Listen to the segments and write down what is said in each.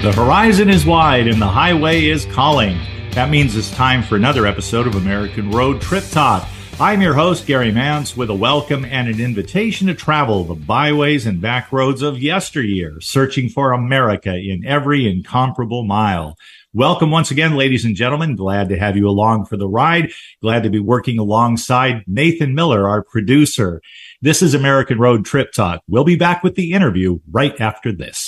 The horizon is wide and the highway is calling. That means it's time for another episode of American Road Trip Talk. I'm your host, Gary Mance, with a welcome and an invitation to travel the byways and back roads of yesteryear, searching for America in every incomparable mile. Welcome once again, ladies and gentlemen. Glad to have you along for the ride. Glad to be working alongside Nathan Miller, our producer. This is American Road Trip Talk. We'll be back with the interview right after this.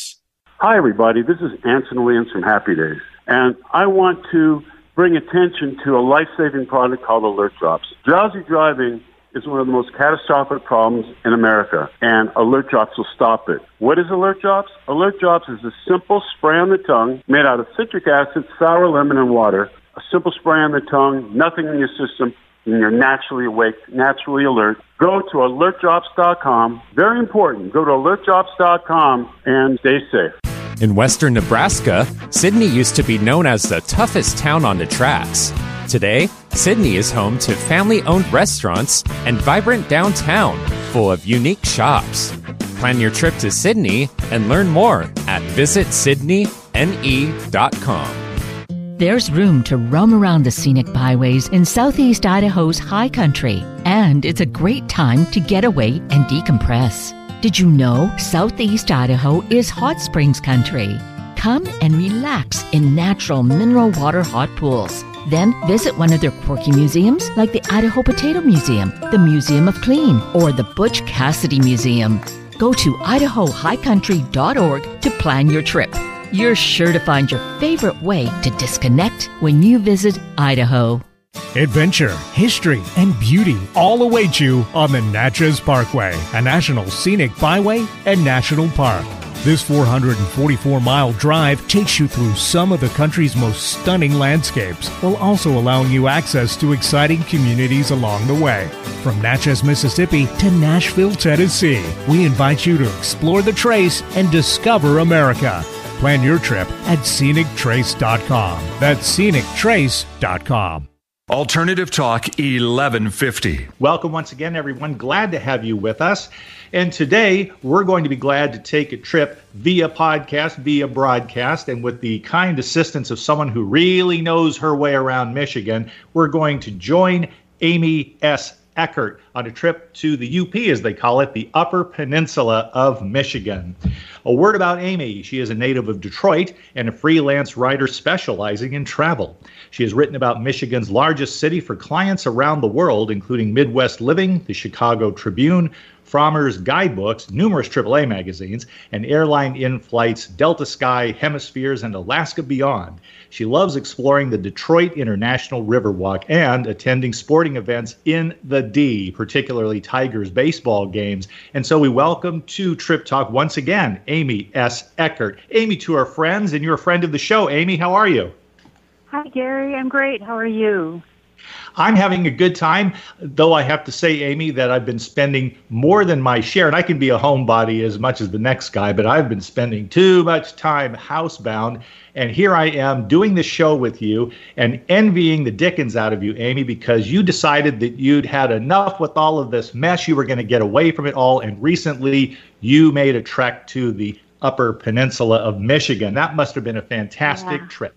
Hi, everybody. This is Anson Williams from Happy Days, and I want to bring attention to a life-saving product called Alert Drops. Drowsy driving is one of the most catastrophic problems in America, and Alert Drops will stop it. What is Alert Drops? Alert Drops is a simple spray on the tongue made out of citric acid, sour lemon, and water. A simple spray on the tongue, nothing in your system, and you're naturally awake, naturally alert. Go to alertdrops.com. Very important. Go to alertdrops.com and stay safe. In western Nebraska, Sidney used to be known as the toughest town on the tracks. Today, Sidney is home to family owned restaurants and vibrant downtown full of unique shops. Plan your trip to Sidney and learn more at visitsidneyne.com. There's room to roam around the scenic byways in southeast Idaho's high country, and it's a great time to get away and decompress. Did you know southeast Idaho is hot springs country? Come and relax in natural mineral water hot pools. Then visit one of their quirky museums like the Idaho Potato Museum, the Museum of Clean, or the Butch Cassidy Museum. Go to idahohighcountry.org to plan your trip. You're sure to find your favorite way to disconnect when you visit Idaho. Adventure, history, and beauty all await you on the Natchez Parkway, a national scenic byway and national park. This 444 mile drive takes you through some of the country's most stunning landscapes while also allowing you access to exciting communities along the way. From Natchez, Mississippi to Nashville, Tennessee, we invite you to explore the trace and discover America. Plan your trip at scenictrace.com. That's scenictrace.com. Alternative Talk 1150. Welcome once again, everyone. Glad to have you with us. And today we're going to be glad to take a trip via podcast, via broadcast, and with the kind assistance of someone who really knows her way around Michigan, we're going to join Amy S. Eckert on a trip to the UP, as they call it, the Upper Peninsula of Michigan. A word about Amy. She is a native of Detroit and a freelance writer specializing in travel. She has written about Michigan's largest city for clients around the world, including Midwest Living, the Chicago Tribune, Frommer's guidebooks, numerous AAA magazines, and airline in flights Delta Sky, Hemispheres, and Alaska Beyond. She loves exploring the Detroit International Riverwalk and attending sporting events in the D, particularly Tigers baseball games. And so we welcome to Trip Talk once again Amy S. Eckert. Amy, to our friends, and you're a friend of the show. Amy, how are you? Hi, Gary. I'm great. How are you? I'm having a good time, though I have to say, Amy, that I've been spending more than my share, and I can be a homebody as much as the next guy, but I've been spending too much time housebound. And here I am doing this show with you and envying the dickens out of you, Amy, because you decided that you'd had enough with all of this mess. You were going to get away from it all. And recently you made a trek to the Upper Peninsula of Michigan. That must have been a fantastic Yeah. trip.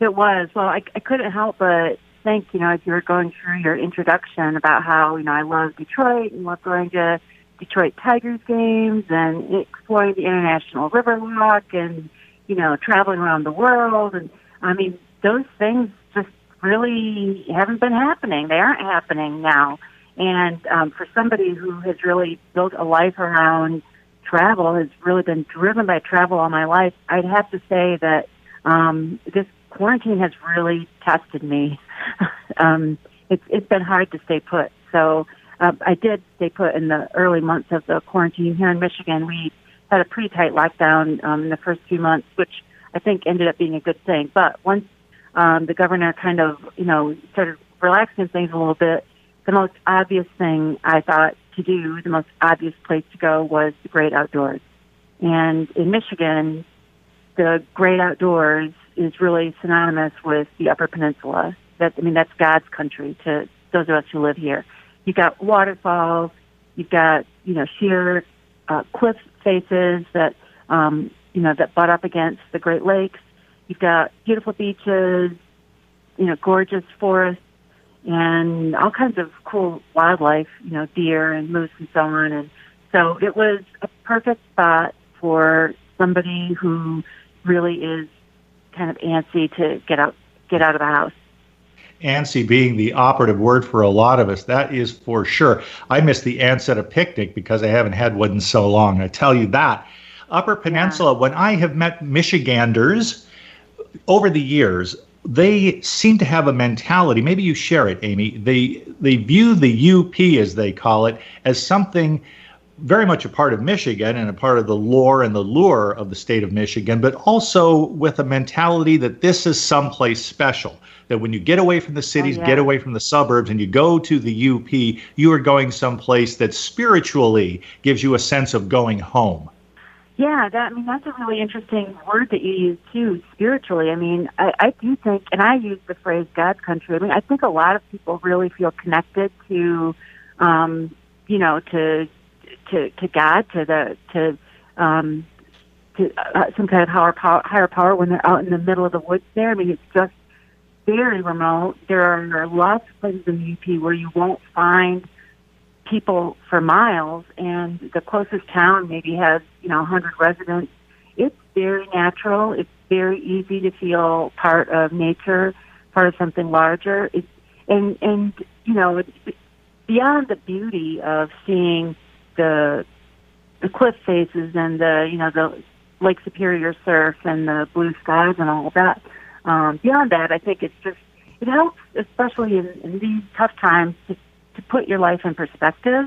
It was. Well, I, I couldn't help but think, you know, as you were going through your introduction about how, you know, I love Detroit and love going to Detroit Tigers games and exploring the International Riverwalk and, you know, traveling around the world. And I mean, those things just really haven't been happening. They aren't happening now. And um, for somebody who has really built a life around travel, has really been driven by travel all my life, I'd have to say that um, this quarantine has really tested me. um, it's it's been hard to stay put. So uh, I did stay put in the early months of the quarantine here in Michigan. We had a pretty tight lockdown um, in the first few months, which I think ended up being a good thing. But once um, the governor kind of you know started relaxing things a little bit, the most obvious thing I thought to do, the most obvious place to go was the great outdoors. And in Michigan, the great outdoors is really synonymous with the Upper Peninsula. That I mean, that's God's country to those of us who live here. You've got waterfalls, you've got you know sheer uh, cliff faces that um, you know, that butt up against the Great Lakes. You've got beautiful beaches, you know, gorgeous forests, and all kinds of cool wildlife, you know, deer and moose and so on. And so it was a perfect spot for somebody who really is kind of antsy to get out get out of the house. Antsy being the operative word for a lot of us, that is for sure. I miss the ants at a picnic because I haven't had one in so long. I tell you that. Upper Peninsula, yeah. when I have met Michiganders over the years, they seem to have a mentality. Maybe you share it, Amy. They they view the UP as they call it as something very much a part of Michigan and a part of the lore and the lure of the state of Michigan, but also with a mentality that this is someplace special. That when you get away from the cities, oh, yeah. get away from the suburbs, and you go to the UP, you are going someplace that spiritually gives you a sense of going home. Yeah, that I mean that's a really interesting word that you use too, spiritually. I mean, I, I do think, and I use the phrase God's country. I mean, I think a lot of people really feel connected to, um, you know, to to to God, to the to um, to uh, some kind of higher power, higher power when they're out in the middle of the woods. There, I mean, it's just very remote. There are lots of places in the UP where you won't find people for miles, and the closest town maybe has you know 100 residents. It's very natural. It's very easy to feel part of nature, part of something larger. It's and and you know it's beyond the beauty of seeing the the cliff faces and the you know the Lake Superior surf and the blue skies and all of that. Um, beyond that, I think it's just it helps, especially in, in these tough times, to, to put your life in perspective.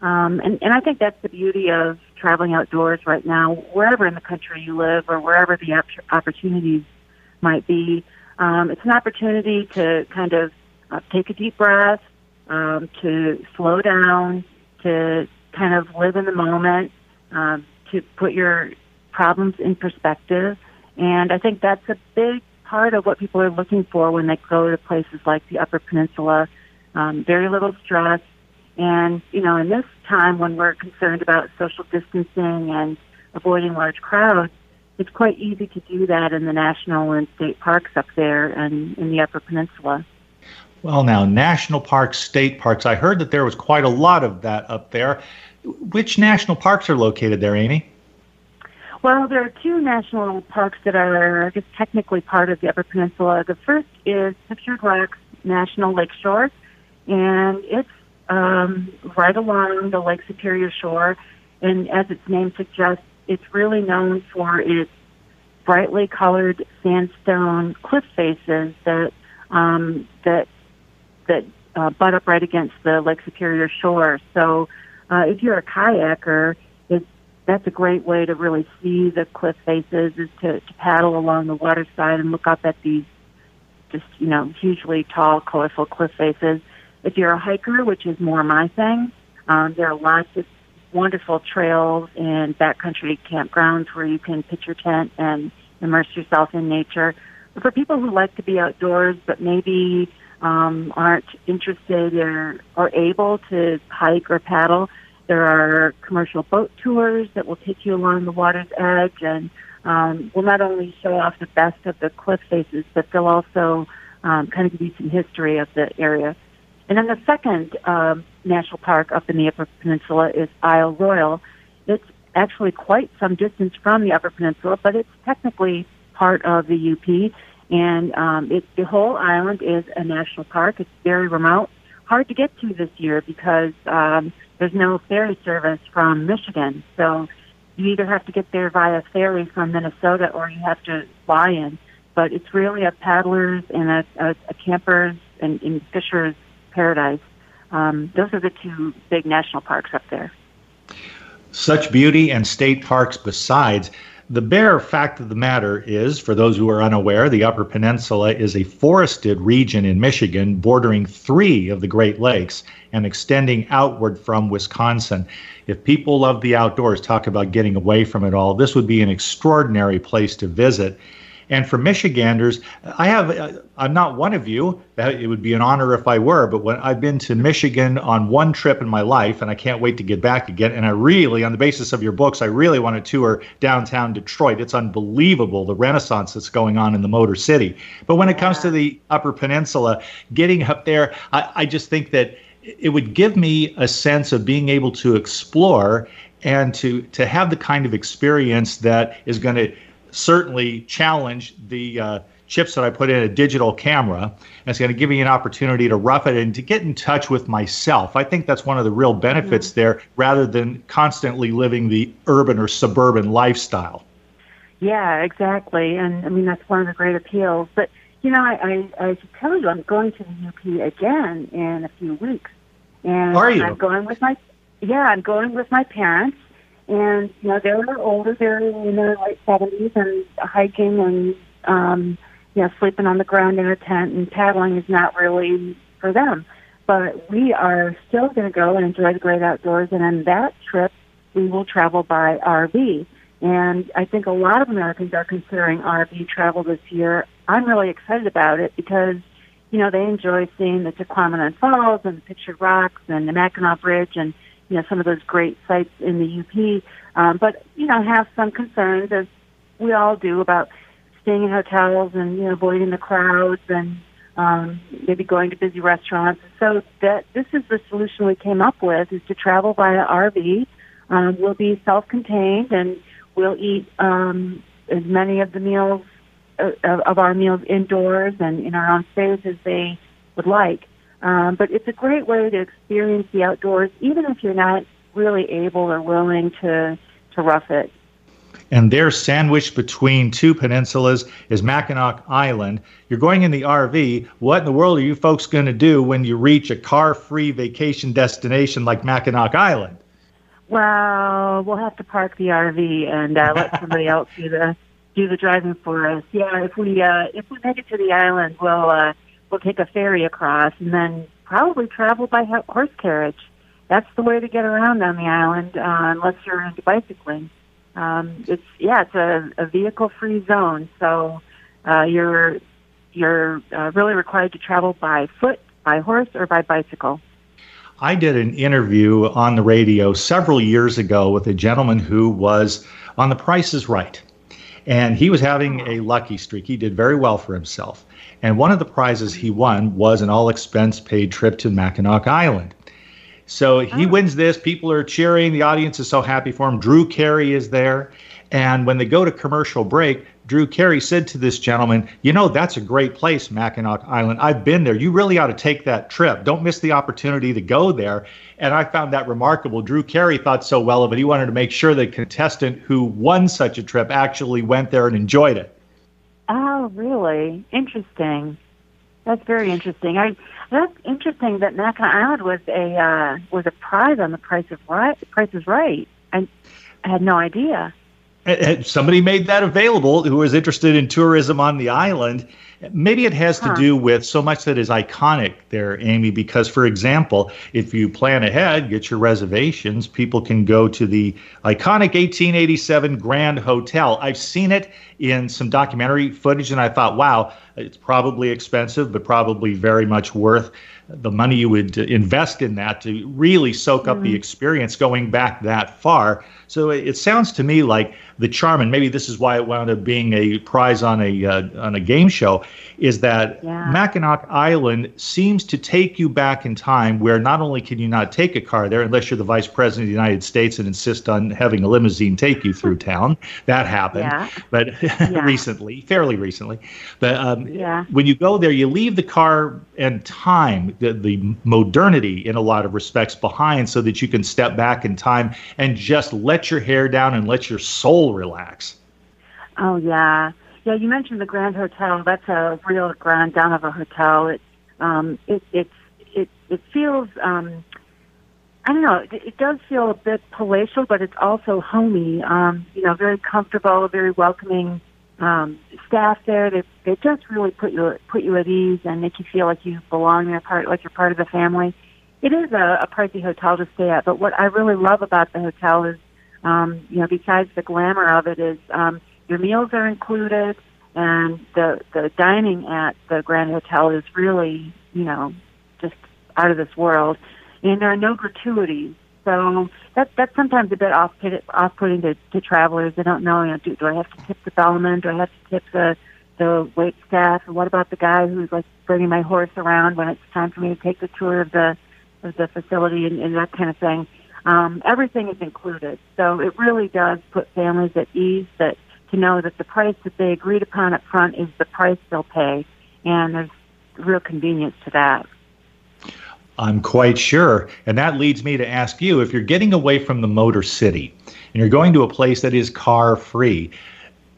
Um, and, and I think that's the beauty of traveling outdoors right now, wherever in the country you live or wherever the opportunities might be. Um, it's an opportunity to kind of uh, take a deep breath, um, to slow down, to kind of live in the moment, um, to put your problems in perspective. And I think that's a big part of what people are looking for when they go to places like the Upper Peninsula. Um, very little stress. And, you know, in this time when we're concerned about social distancing and avoiding large crowds, it's quite easy to do that in the national and state parks up there and in the Upper Peninsula. Well, now, national parks, state parks, I heard that there was quite a lot of that up there. Which national parks are located there, Amy? Well, there are two national parks that are, I guess, technically part of the Upper Peninsula. The first is Pictured Rocks National Lakeshore, and it's um, right along the Lake Superior shore. And as its name suggests, it's really known for its brightly colored sandstone cliff faces that um, that that uh, butt up right against the Lake Superior shore. So uh, if you're a kayaker, it's that's a great way to really see the cliff faces is to, to paddle along the water side and look up at these just you know hugely tall, colorful cliff faces. If you're a hiker, which is more my thing, um, there are lots of wonderful trails and backcountry campgrounds where you can pitch your tent and immerse yourself in nature. But for people who like to be outdoors but maybe um, aren't interested or, or able to hike or paddle, there are commercial boat tours that will take you along the water's edge and um, will not only show off the best of the cliff faces, but they'll also um, kind of give you some history of the area. And then the second um, national park up in the Upper Peninsula is Isle Royale. It's actually quite some distance from the Upper Peninsula, but it's technically part of the UP. And um, it, the whole island is a national park. It's very remote, hard to get to this year because um, there's no ferry service from Michigan. So you either have to get there via ferry from Minnesota or you have to fly in. But it's really a paddler's and a, a, a camper's and, and fisher's paradise. Um, those are the two big national parks up there. Such beauty and state parks besides. The bare fact of the matter is, for those who are unaware, the Upper Peninsula is a forested region in Michigan bordering three of the Great Lakes and extending outward from Wisconsin. If people love the outdoors, talk about getting away from it all, this would be an extraordinary place to visit. And for Michiganders, I have, uh, I'm not one of you. It would be an honor if I were, but when I've been to Michigan on one trip in my life, and I can't wait to get back again. And I really, on the basis of your books, I really want to tour downtown Detroit. It's unbelievable the renaissance that's going on in the Motor City. But when it comes to the Upper Peninsula, getting up there, I, I just think that it would give me a sense of being able to explore and to to have the kind of experience that is going to certainly challenge the uh, chips that I put in a digital camera. And it's going to give me an opportunity to rough it and to get in touch with myself. I think that's one of the real benefits mm-hmm. there rather than constantly living the urban or suburban lifestyle. Yeah, exactly. And I mean, that's one of the great appeals. But, you know, I, I, I should tell you, I'm going to the UP again in a few weeks. And Are you? I'm going with my, yeah, I'm going with my parents and you know they're older they're in their late seventies and hiking and um you know sleeping on the ground in a tent and paddling is not really for them. But we are still going to go and enjoy the great outdoors. And on that trip we will travel by rv and i think a lot of americans are considering rv travel this year. I'm really excited about it because you know they enjoy seeing the Tahquamenon Falls and the Pictured Rocks and the Mackinac Bridge and you know some of those great sites in the UP, um, but you know have some concerns as we all do about staying in hotels and you know avoiding the crowds and um, maybe going to busy restaurants. So that this is the solution we came up with is to travel via RV. Um, we'll be self-contained and we'll eat um, as many of the meals uh, of our meals indoors and in our own space as they would like. Um, but it's a great way to experience the outdoors, even if you're not really able or willing to to rough it. And there, sandwiched between two peninsulas, is Mackinac Island. You're going in the RV. What in the world are you folks going to do when you reach a car-free vacation destination like Mackinac Island? Well, we'll have to park the RV and uh, let somebody else do the do the driving for us. Yeah, if we uh, if we make it to the island, we'll uh, we'll take a ferry across and then probably travel by horse carriage. That's the way to get around on the island, uh, unless you're into bicycling. Um, it's yeah, it's a, a vehicle-free zone, so uh, you're you're uh, really required to travel by foot, by horse, or by bicycle. I did an interview on the radio several years ago with a gentleman who was on The Price is Right. And he was having a lucky streak. He did very well for himself. And one of the prizes he won was an all expense paid trip to Mackinac Island. So he oh. wins this. People are cheering. The audience is so happy for him. Drew Carey is there. And when they go to commercial break, Drew Carey said to this gentleman, You know, that's a great place, Mackinac Island. I've been there. You really ought to take that trip. Don't miss the opportunity to go there. And I found that remarkable. Drew Carey thought so well of it. He wanted to make sure the contestant who won such a trip actually went there and enjoyed it. Oh, really? Interesting. That's very interesting. I that's interesting that Mackinac Island was a uh, was a prize on the Price of Right. Price is Right. I, I had no idea. Somebody made that available who is interested in tourism on the island. Maybe it has huh. to do with so much that is iconic there, Amy, because, for example, if you plan ahead, get your reservations, people can go to the iconic 1887 Grand Hotel. I've seen it in some documentary footage, and I thought, wow, it's probably expensive, but probably very much worth the money you would invest in that to really soak up mm-hmm. the experience going back that far. So it, it, sounds to me like the charm, and maybe this is why it wound up being a prize on a uh, on a game show, is that yeah. Mackinac Island seems to take you back in time, where not only can you not take a car there unless you're the vice president of the United States and insist on having a limousine take you through town. That happened, yeah. but yeah. recently, fairly recently. But um, when you go there, you leave the car and time the, the modernity in a lot of respects behind so that you can step back in time and just let your hair down and let your soul relax. Oh, yeah. Yeah, you mentioned the Grand Hotel. That's a real grande dame of a hotel. It, um, it, it, it, it feels, um, I don't know, it, it does feel a bit palatial, but it's also homey. Um, you know, very comfortable, very welcoming um, staff there. They they just really put you put you at ease and make you feel like you belong there, part like you're part of the family. It is a, a pricey hotel to stay at, but what I really love about the hotel is, um, you know, besides the glamour of it, is um, your meals are included, and the the dining at the Grand Hotel is really, you know, just out of this world, and there are no gratuities. So that that's sometimes a bit off off putting to, to travelers. They don't know, you know, do, do I have to tip the bellman? Do I have to tip the the wait staff? And what about the guy who's like bringing my horse around when it's time for me to take the tour of the of the facility and, and that kind of thing? Um, everything is included, so it really does put families at ease that to know that the price that they agreed upon up front is the price they'll pay, and there's real convenience to that. I'm quite sure. And that leads me to ask you if you're getting away from the Motor City and you're going to a place that is car free,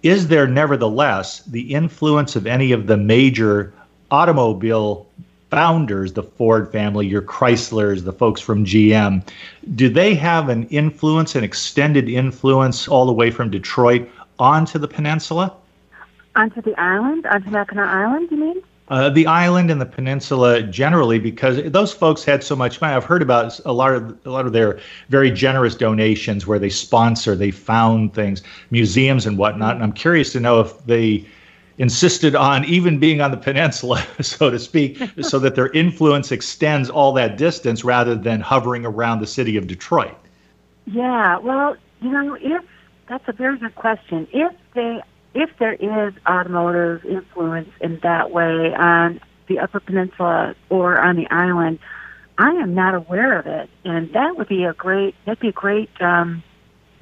is there nevertheless the influence of any of the major automobile founders, the Ford family, your Chryslers, the folks from GM? Do they have an influence, an extended influence all the way from Detroit onto the peninsula? Onto the island? Onto Mackinac Island, you mean? Uh, the island and the peninsula generally, because those folks had so much money. I've heard about a lot of a lot of their very generous donations where they sponsor, they found things, museums and whatnot. And I'm curious to know if they insisted on even being on the peninsula, so to speak, so that their influence extends all that distance rather than hovering around the city of Detroit. Yeah, well, you know, if that's a very good question. If they if there is automotive influence in that way on the Upper Peninsula or on the island, I am not aware of it, and that would be a great that'd be a great um,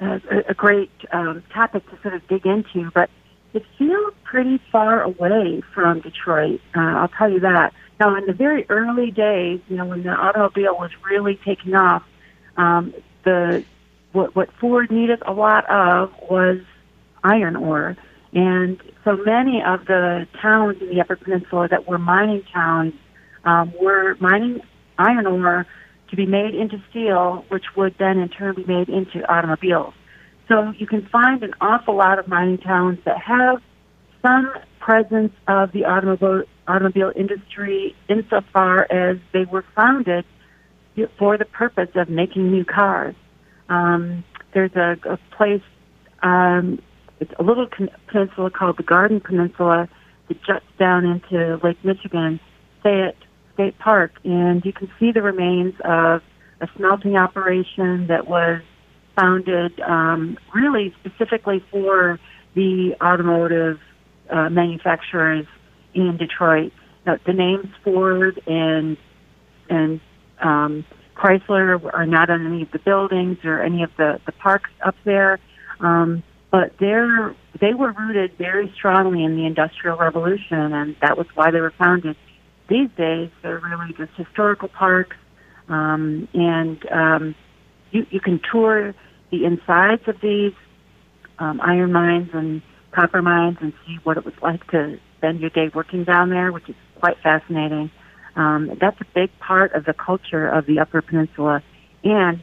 a, a great um, topic to sort of dig into. But it feels pretty far away from Detroit. Uh, I'll tell you that. Now, in the very early days, you know, when the automobile was really taking off, um, the what, what Ford needed a lot of was iron ore. And so many of the towns in the Upper Peninsula that were mining towns um, were mining iron ore to be made into steel, which would then in turn be made into automobiles. So you can find an awful lot of mining towns that have some presence of the automobile automobile industry insofar as they were founded for the purpose of making new cars. Um, there's a, a place, um, it's a little peninsula called the Garden Peninsula that juts down into Lake Michigan, Fayette State Park, and you can see the remains of a smelting operation that was founded um, really specifically for the automotive uh, manufacturers in Detroit. Now, the names Ford and and um, Chrysler are not on any of the buildings or any of the, the parks up there. Um, but they're, they were rooted very strongly in the Industrial Revolution, and that was why they were founded. These days, they're really just historical parks, um, and um, you, you can tour the insides of these um, iron mines and copper mines and see what it was like to spend your day working down there, which is quite fascinating. Um, that's a big part of the culture of the Upper Peninsula. And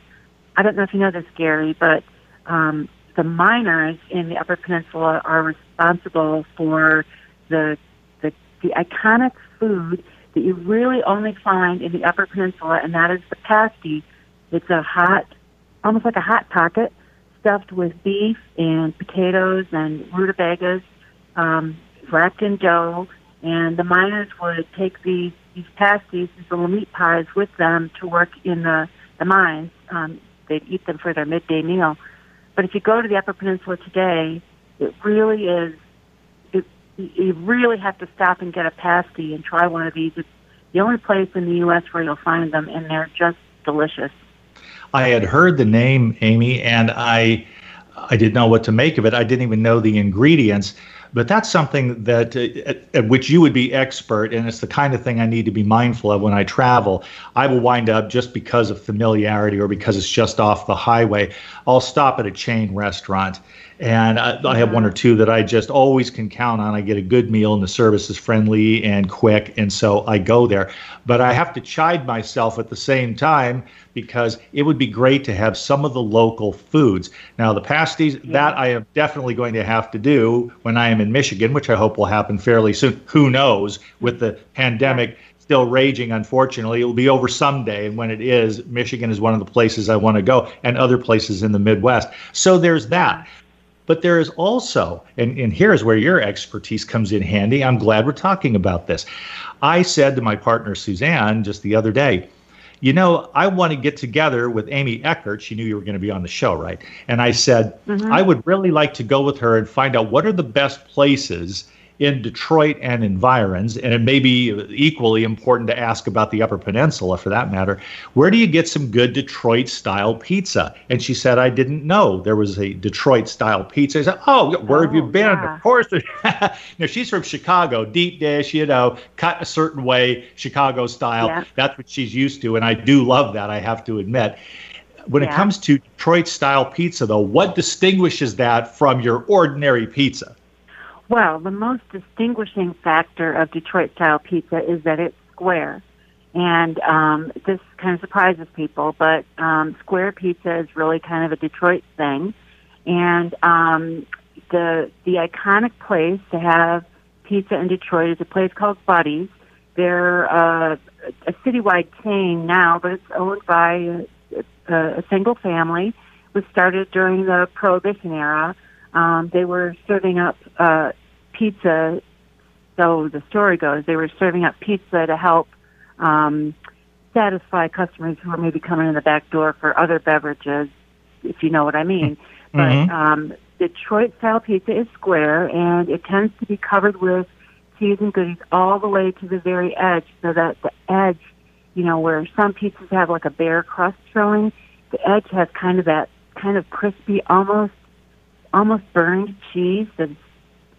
I don't know if you know this, Gary, but um, the miners in the Upper Peninsula are responsible for the, the the iconic food that you really only find in the Upper Peninsula, and that is the pasty. It's a hot, almost like a hot pocket, stuffed with beef and potatoes and rutabagas, um, wrapped in dough. And the miners would take these these pasties, these little meat pies, with them to work in the, the mines. Um, they'd eat them for their midday meal. But if you go to the Upper Peninsula today, it really is. It, you really have to stop and get a pasty and try one of these. It's the only place in the U.S. where you'll find them, and they're just delicious. I had heard the name Amy, and I I didn't know what to make of it. I didn't even know the ingredients. But that's something that uh, at, at, which you would be expert, and it's the kind of thing I need to be mindful of when I travel. I will wind up just because of familiarity or because it's just off the highway. I'll stop at a chain restaurant and I, I, have one or two that I just always can count on. I get a good meal, and the service is friendly and quick, and so I go there. But I have to chide myself at the same time because it would be great to have some of the local foods. Now, the pasties, yeah. that I am definitely going to have to do when I am in Michigan, which I hope will happen fairly soon. Who knows? With the pandemic. Still raging, unfortunately. It will be over someday. And when it is, Michigan is one of the places I want to go, and other places in the Midwest. So there's that. But there is also, and, and here's where your expertise comes in handy. I'm glad we're talking about this. I said to my partner, Suzanne, just the other day, you know, I want to get together with Amy Eckert. She knew you were going to be on the show, right? And I said, mm-hmm. I would really like to go with her and find out what are the best places in Detroit and environs, and it may be equally important to ask about the Upper Peninsula for that matter. Where do you get some good Detroit style pizza? And she said, I didn't know there was a Detroit style pizza. I said, Oh, where oh, have you oh, been? Yeah. Of course. now, she's from Chicago, deep dish, you know, cut a certain way, Chicago style. Yeah. That's what she's used to. And I do love that, I have to admit when yeah. it comes to Detroit style pizza, though, what distinguishes that from your ordinary pizza? Well, the most distinguishing factor of Detroit style pizza is that it's square. And um, this kind of surprises people, but um, square pizza is really kind of a Detroit thing. And um, the the iconic place to have pizza in Detroit is a place called Buddy's. They're uh, a citywide chain now, but it's owned by a, a single family. It was started during the Prohibition era. Um, they were serving up uh, pizza. So the story goes, they were serving up pizza to help um, satisfy customers who were maybe coming in the back door for other beverages, if you know what I mean. Mm-hmm. But um, Detroit style pizza is square, and it tends to be covered with cheese and goodies all the way to the very edge, so that the edge, you know, where some pizzas have like a bare crust showing, the edge has kind of that kind of crispy, almost almost burned cheese that's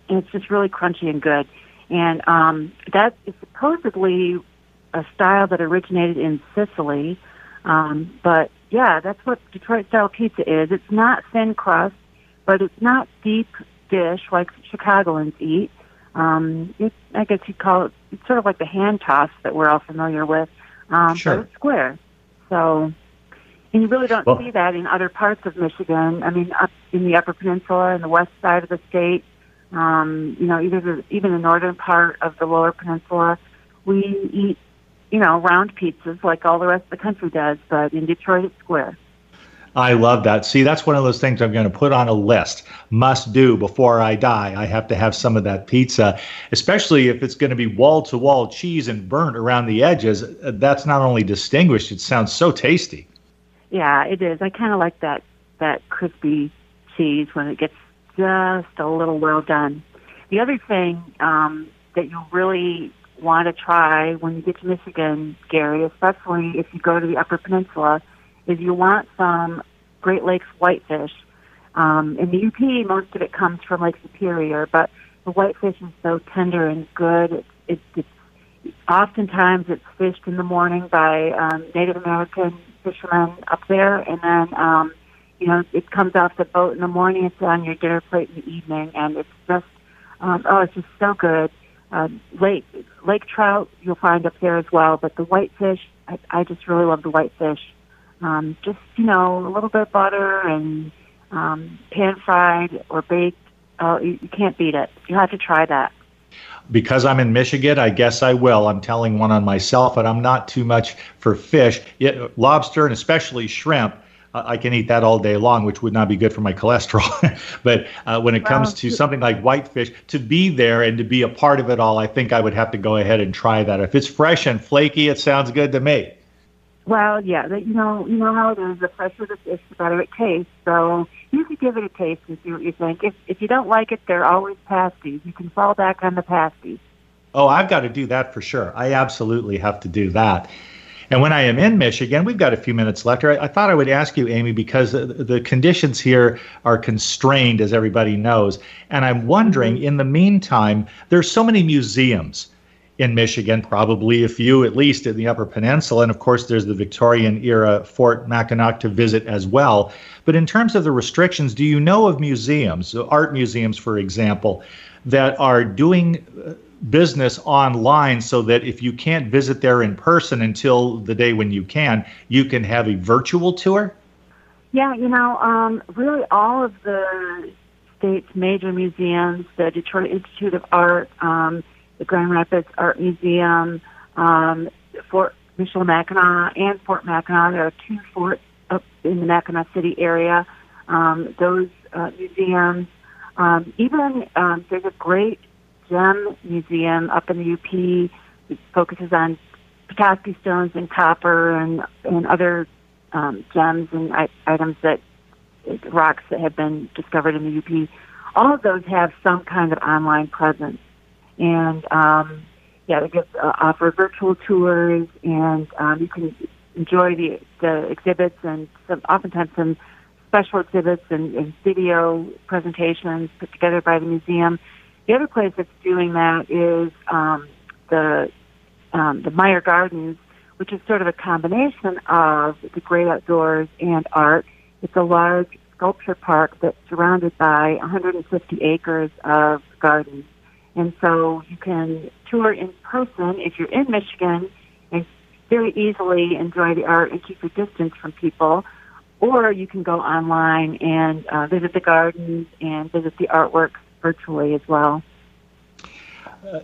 and it's just really crunchy and good. And um, that is supposedly a style that originated in Sicily. Um, but yeah, that's what Detroit style pizza is. It's not thin crust, but it's not deep dish like Chicagoans eat. Um, it, I guess you'd call it it's sort of like the hand toss that we're all familiar with. Um, sure. But it's square. So, and you really don't well, see that in other parts of Michigan. I mean, up in the Upper Peninsula and the west side of the state, um, you know, either the, even the northern part of the lower peninsula, we eat, you know, round pizzas like all the rest of the country does, but in Detroit it's square. I love that. See, that's one of those things I'm going to put on a list. Must do before I die. I have to have some of that pizza, especially if it's going to be wall to wall cheese and burnt around the edges. That's not only distinguished, it sounds so tasty. Yeah, it is. I kind of like that that crispy cheese when it gets just a little well done. The other thing um, that you really want to try when you get to Michigan, Gary, especially if you go to the Upper Peninsula, is you want some Great Lakes whitefish. Um, in the UP, most of it comes from Lake Superior, but the whitefish is so tender and good. It's, it's, it's oftentimes it's fished in the morning by um, Native American fishermen up there, and then um, you know, it comes off the boat in the morning, it's on your dinner plate in the evening, and it's just, um, oh, it's just so good. Uh, lake lake trout you'll find up there as well, but the whitefish, I, I just really love the whitefish. Um, just you know, a little bit of butter and um, pan fried or baked. Oh, you, you can't beat it. You have to try that because I'm in Michigan, I guess I will. I'm telling one on myself, but I'm not too much for fish. Yet, lobster and especially shrimp I can eat that all day long, which would not be good for my cholesterol. but uh, when it comes to something like whitefish, to be there and to be a part of it all, I think I would have to go ahead and try that. If it's fresh and flaky, it sounds good to me. Well, yeah, you know, you know how it is. The fresher the fish, the better it tastes. So you could give it a taste and see what you think. If if you don't like it, there are always pasties. You can fall back on the pasties. Oh, I've got to do that for sure. I absolutely have to do that. And when I am in Michigan, we've got a few minutes left. I, I thought I would ask you, Amy, because the, the conditions here are constrained, as everybody knows. And I'm wondering, mm-hmm. in the meantime, there's so many museums in Michigan, probably a few at least in the Upper Peninsula. And of course, there's the Victorian era Fort Mackinac to visit as well. But in terms of the restrictions, do you know of museums, art museums, for example, that are doing uh, business online so that if you can't visit there in person until the day when you can, you can have a virtual tour? Yeah, you know, um, really all of the state's major museums, the Detroit Institute of Art, um, the Grand Rapids Art Museum, um, Fort Michilimackinac, and Fort Mackinac. There are two forts up in the Mackinac City area. Um, those uh, museums Um, even um, there's a great gem museum up in the UP. Focuses on Petoskey stones and copper and and other um, gems and I- items that rocks that have been discovered in the UP. All of those have some kind of online presence, and um, yeah, they give, uh, offer virtual tours, and um, you can enjoy the the exhibits and some oftentimes some special exhibits and, and video presentations put together by the museum. The other place that's doing that is um, the um, the Meijer Gardens, which is sort of a combination of the great outdoors and art. It's a large sculpture park that's surrounded by 150 acres of gardens. And so you can tour in person if you're in Michigan and very easily enjoy the art and keep your distance from people. Or you can go online and uh, visit the gardens and visit the artwork virtually as well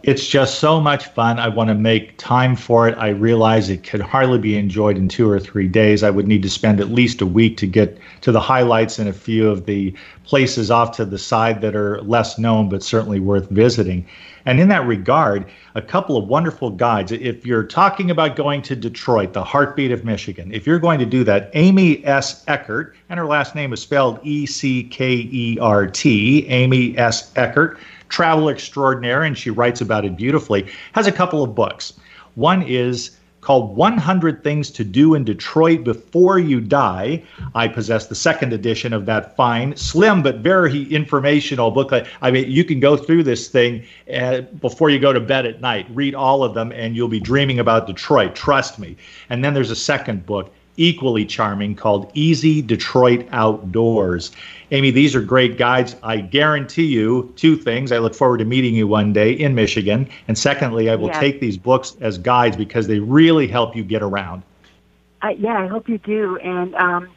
it's just so much fun. I want to make time for it. I realize it could hardly be enjoyed in two or three days. I would need to spend at least a week to get to the highlights and a few of the places off to the side that are less known but certainly worth visiting. And in that regard, a couple of wonderful guides. If you're talking about going to Detroit, the heartbeat of Michigan, if you're going to do that, Amy S. Eckert, and her last name is spelled E C K E R T, Amy S. Eckert travel extraordinaire, and she writes about it beautifully, has a couple of books. One is called 100 Things to Do in Detroit Before You Die. I possess the second edition of that fine, slim but very informational booklet. I mean, you can go through this thing uh, before you go to bed at night, read all of them, and you'll be dreaming about Detroit. Trust me. And then there's a second book equally charming called Easy Detroit Outdoors. Amy, these are great guides. I guarantee you two things. I look forward to meeting you one day in Michigan. And secondly, I will Yeah. take these books as guides because they really help you get around. I, yeah, I hope you do. And, um,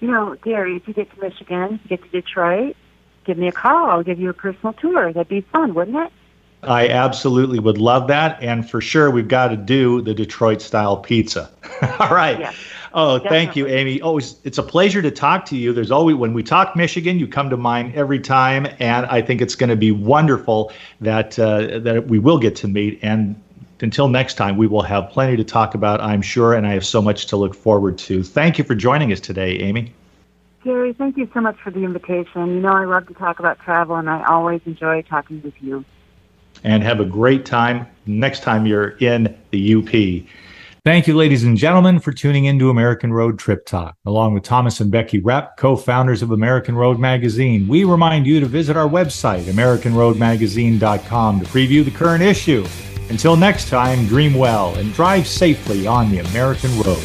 you know, Gary, if you get to Michigan, you get to Detroit, give me a call. I'll give you a personal tour. That'd be fun, wouldn't it? I absolutely would love that. And for sure, we've got to do the Detroit style pizza. All right. Yeah. Oh, thank you, Amy. Always, it's a pleasure to talk to you. There's always, when we talk Michigan, you come to mind every time. And I think it's going to be wonderful that, uh, that we will get to meet. And until next time, we will have plenty to talk about, I'm sure. And I have so much to look forward to. Thank you for joining us today, Amy. Gary, thank you so much for the invitation. You know, I love to talk about travel, and I always enjoy talking with you. and have a great time next time you're in the UP. Thank you, ladies and gentlemen, for tuning in to American Road Trip Talk. Along with Thomas and Becky Repp, co founders of American Road Magazine, we remind you to visit our website, AmericanRoadMagazine.com, to preview the current issue. Until next time, dream well and drive safely on the American road.